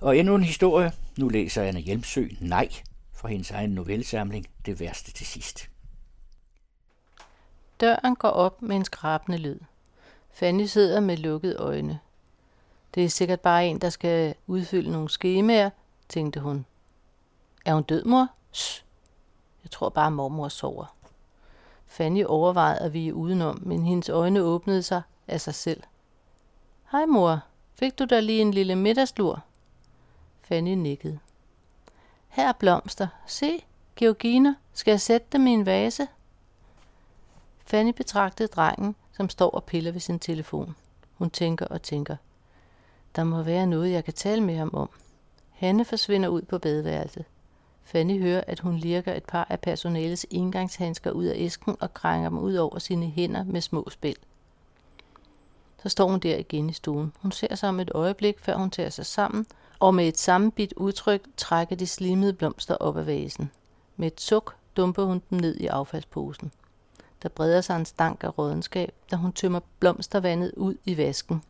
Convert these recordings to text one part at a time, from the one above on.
Og endnu en historie. Nu læser Anna Hjelmsø Nej fra hendes egen novellesamling Det værste til sidst. Døren går op med en skrabende lyd. Fanny sidder med lukkede øjne. Det er sikkert bare en, der skal udfylde nogle skemaer, tænkte hun. Er hun død, mor? Shh. Jeg tror bare, mormor sover. Fanny overvejede at vige udenom, men hendes øjne åbnede sig af sig selv. Hej mor, fik du da lige en lille middagslur? Fanny nikkede. Her er blomster. Se, Georginer, skal jeg sætte dem i en vase? Fanny betragtede drengen, som står og piller ved sin telefon. Hun tænker og tænker. Der må være noget, jeg kan tale med ham om. Hanne forsvinder ud på badeværelset. Fanny hører, at hun lirker et par af personalets engangshandsker ud af æsken og krænger dem ud over sine hænder med små spil. Så står hun der igen i stuen. Hun ser sig om et øjeblik, før hun tager sig sammen, og med et sammenbidt udtryk trækker de slimede blomster op af vasen. Med et suk dumper hun dem ned i affaldsposen. Der breder sig en stank af rådenskab, da hun tømmer blomstervandet ud i vasken.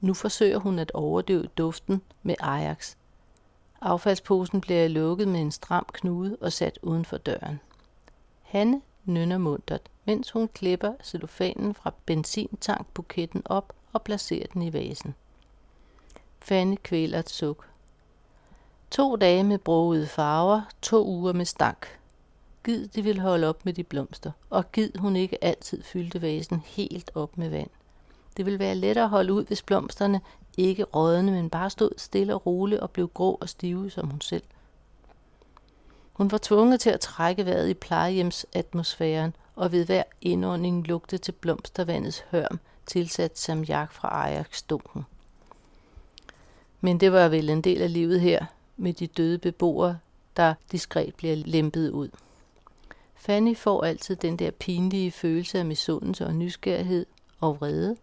Nu forsøger hun at overdøve duften med Ajax. Affaldsposen bliver lukket med en stram knude og sat uden for døren. Hanne nynner muntert, mens hun klipper cellofanen fra benzintankbuketten op og placerer den i vasen. Fanny kvæler et suk. To dage med brogede farver, to uger med stank. Gid de ville holde op med de blomster, og gid hun ikke altid fyldte vasen helt op med vand. Det ville være lettere at holde ud, hvis blomsterne ikke rådne, men bare stod stille og roligt og blev grå og stive som hun selv. Hun var tvunget til at trække vejret i plejehjemsatmosfæren, og ved hver indånding lugte til blomstervandets hørm, tilsat som jak fra Ajax-dunken. Men det var vel en del af livet her, med de døde beboere, der diskret bliver lempet ud. Fanny får altid den der pinlige følelse af misundelse og nysgerrighed og vrede,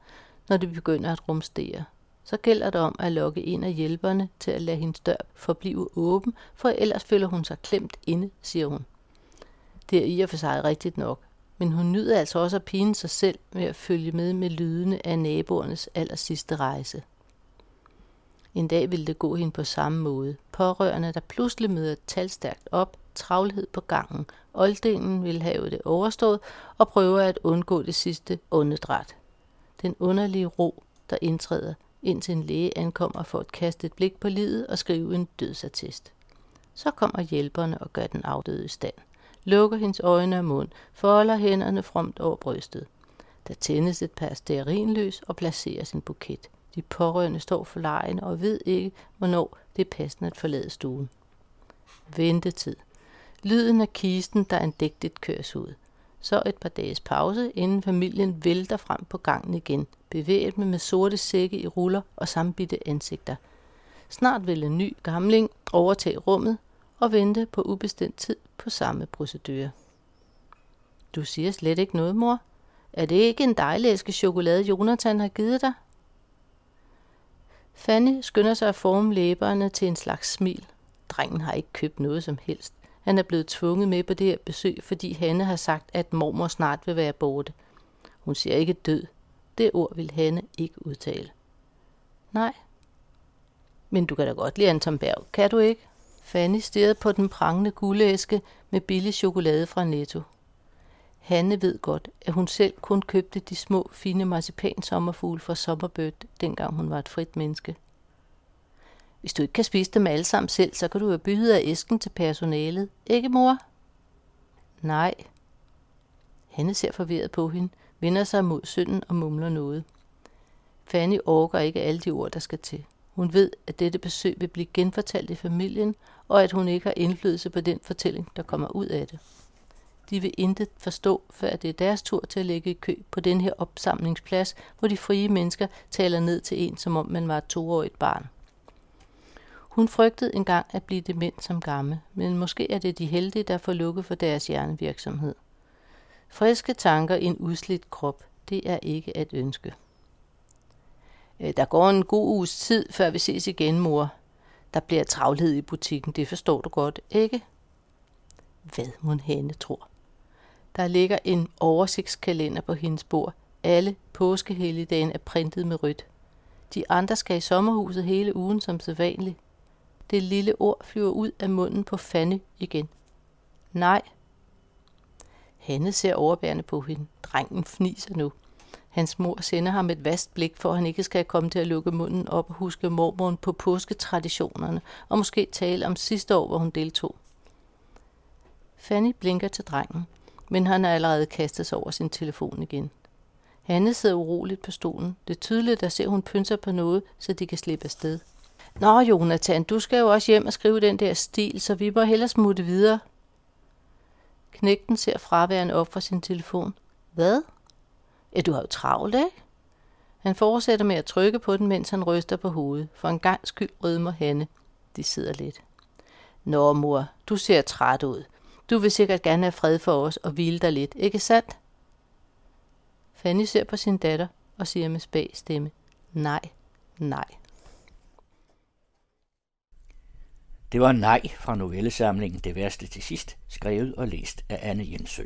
når det begynder at rumstere. Så gælder det om at lokke en af hjælperne til at lade hendes dør forblive åben, for ellers føler hun sig klemt inde, siger hun. Det er i og for sig rigtigt nok, men hun nyder altså også at pine sig selv med at følge med med lydene af naboernes aller sidste rejse. En dag ville det gå hende på samme måde. Pårørende, der pludselig møder talstærkt op, travlhed på gangen. Oldingen vil have det overstået og prøver at undgå det sidste åndedræt. Den underlige ro, der indtræder, indtil en læge ankommer for at kaste et blik på livet og skrive en dødsattest. Så kommer hjælperne og gør den afdøde i stand. Lukker hendes øjne og mund, folder hænderne fromt over brystet. Der tændes et par stearinlys og placeres en buket. De pårørende står for lejen og ved ikke, hvornår det er passende at forlade stuen. Ventetid. Lyden af kisten, der andægtigt køres ud. Så et par dages pause, inden familien vælter frem på gangen igen, bevæget med sorte sække i ruller og sammenbitte ansigter. Snart vil en ny gamling overtage rummet og vente på ubestemt tid på samme procedure. Du siger slet ikke noget, mor. Er det ikke en dejlig æske chokolade, Jonathan har givet dig? Fanny skynder sig at forme læberne til en slags smil. Drengen har ikke købt noget som helst. Han er blevet tvunget med på det her besøg, fordi Hanne har sagt, at mormor snart vil være borte. Hun siger ikke død. Det ord vil Hanne ikke udtale. Nej. Men du kan da godt lide Anton Berg, kan du ikke? Fanny stirrede på den prangende guldæske med billig chokolade fra Netto. Hanne ved godt, at hun selv kun købte de små, fine marcipansommerfugle fra Sommerbird, dengang hun var et frit menneske. Hvis du ikke kan spise dem alle sammen selv, så kan du jo byde af æsken til personalet. Ikke, mor? Nej. Hanne ser forvirret på hende, vender sig mod sønnen og mumler noget. Fanny orker ikke alle de ord, der skal til. Hun ved, at dette besøg vil blive genfortalt i familien, og at hun ikke har indflydelse på den fortælling, der kommer ud af det. De vil intet forstå, før det er deres tur til at lægge i kø på den her opsamlingsplads, hvor de frie mennesker taler ned til en, som om man var et toårigt barn. Hun frygtede engang at blive dement som gammel, men måske er det de heldige, der får lukket for deres hjernevirksomhed. Friske tanker i en udslidt krop, det er ikke at ønske. Øh, der går en god uges tid, før vi ses igen, mor. Der bliver travlhed i butikken, det forstår du godt, ikke? Hvad mon hende tror. Der ligger en oversigtskalender på hendes bord. Alle påskehelligdagen er printet med rødt. De andre skal i sommerhuset hele ugen som sædvanligt. Det lille ord flyver ud af munden på Fanny igen. Nej. Hanne ser overbærende på hende. Drengen fniser nu. Hans mor sender ham et vast blik, for at han ikke skal komme til at lukke munden op og huske mormoren på påsketraditionerne, og måske tale om sidste år, hvor hun deltog. Fanny blinker til drengen, men han har allerede kastet sig over sin telefon igen. Hanne sidder uroligt på stolen. Det er tydeligt, at ser hun pynser på noget, så de kan slippe afsted. Nå, Jonathan, du skal jo også hjem og skrive den der stil, så vi må hellere smutte videre. Knægten ser fraværende op fra sin telefon. Hvad? Ja, du har jo travlt, ikke? Han fortsætter med at trykke på den, mens han ryster på hovedet. For en gang skyld rødmer Hanne. De sidder lidt. Nå, mor, du ser træt ud. Du vil sikkert gerne have fred for os og hvile dig lidt, ikke sandt? Fanny ser på sin datter og siger med spag stemme, nej, nej. Det var nej fra novellesamlingen Det værste til sidst, skrevet og læst af Anne Jensø.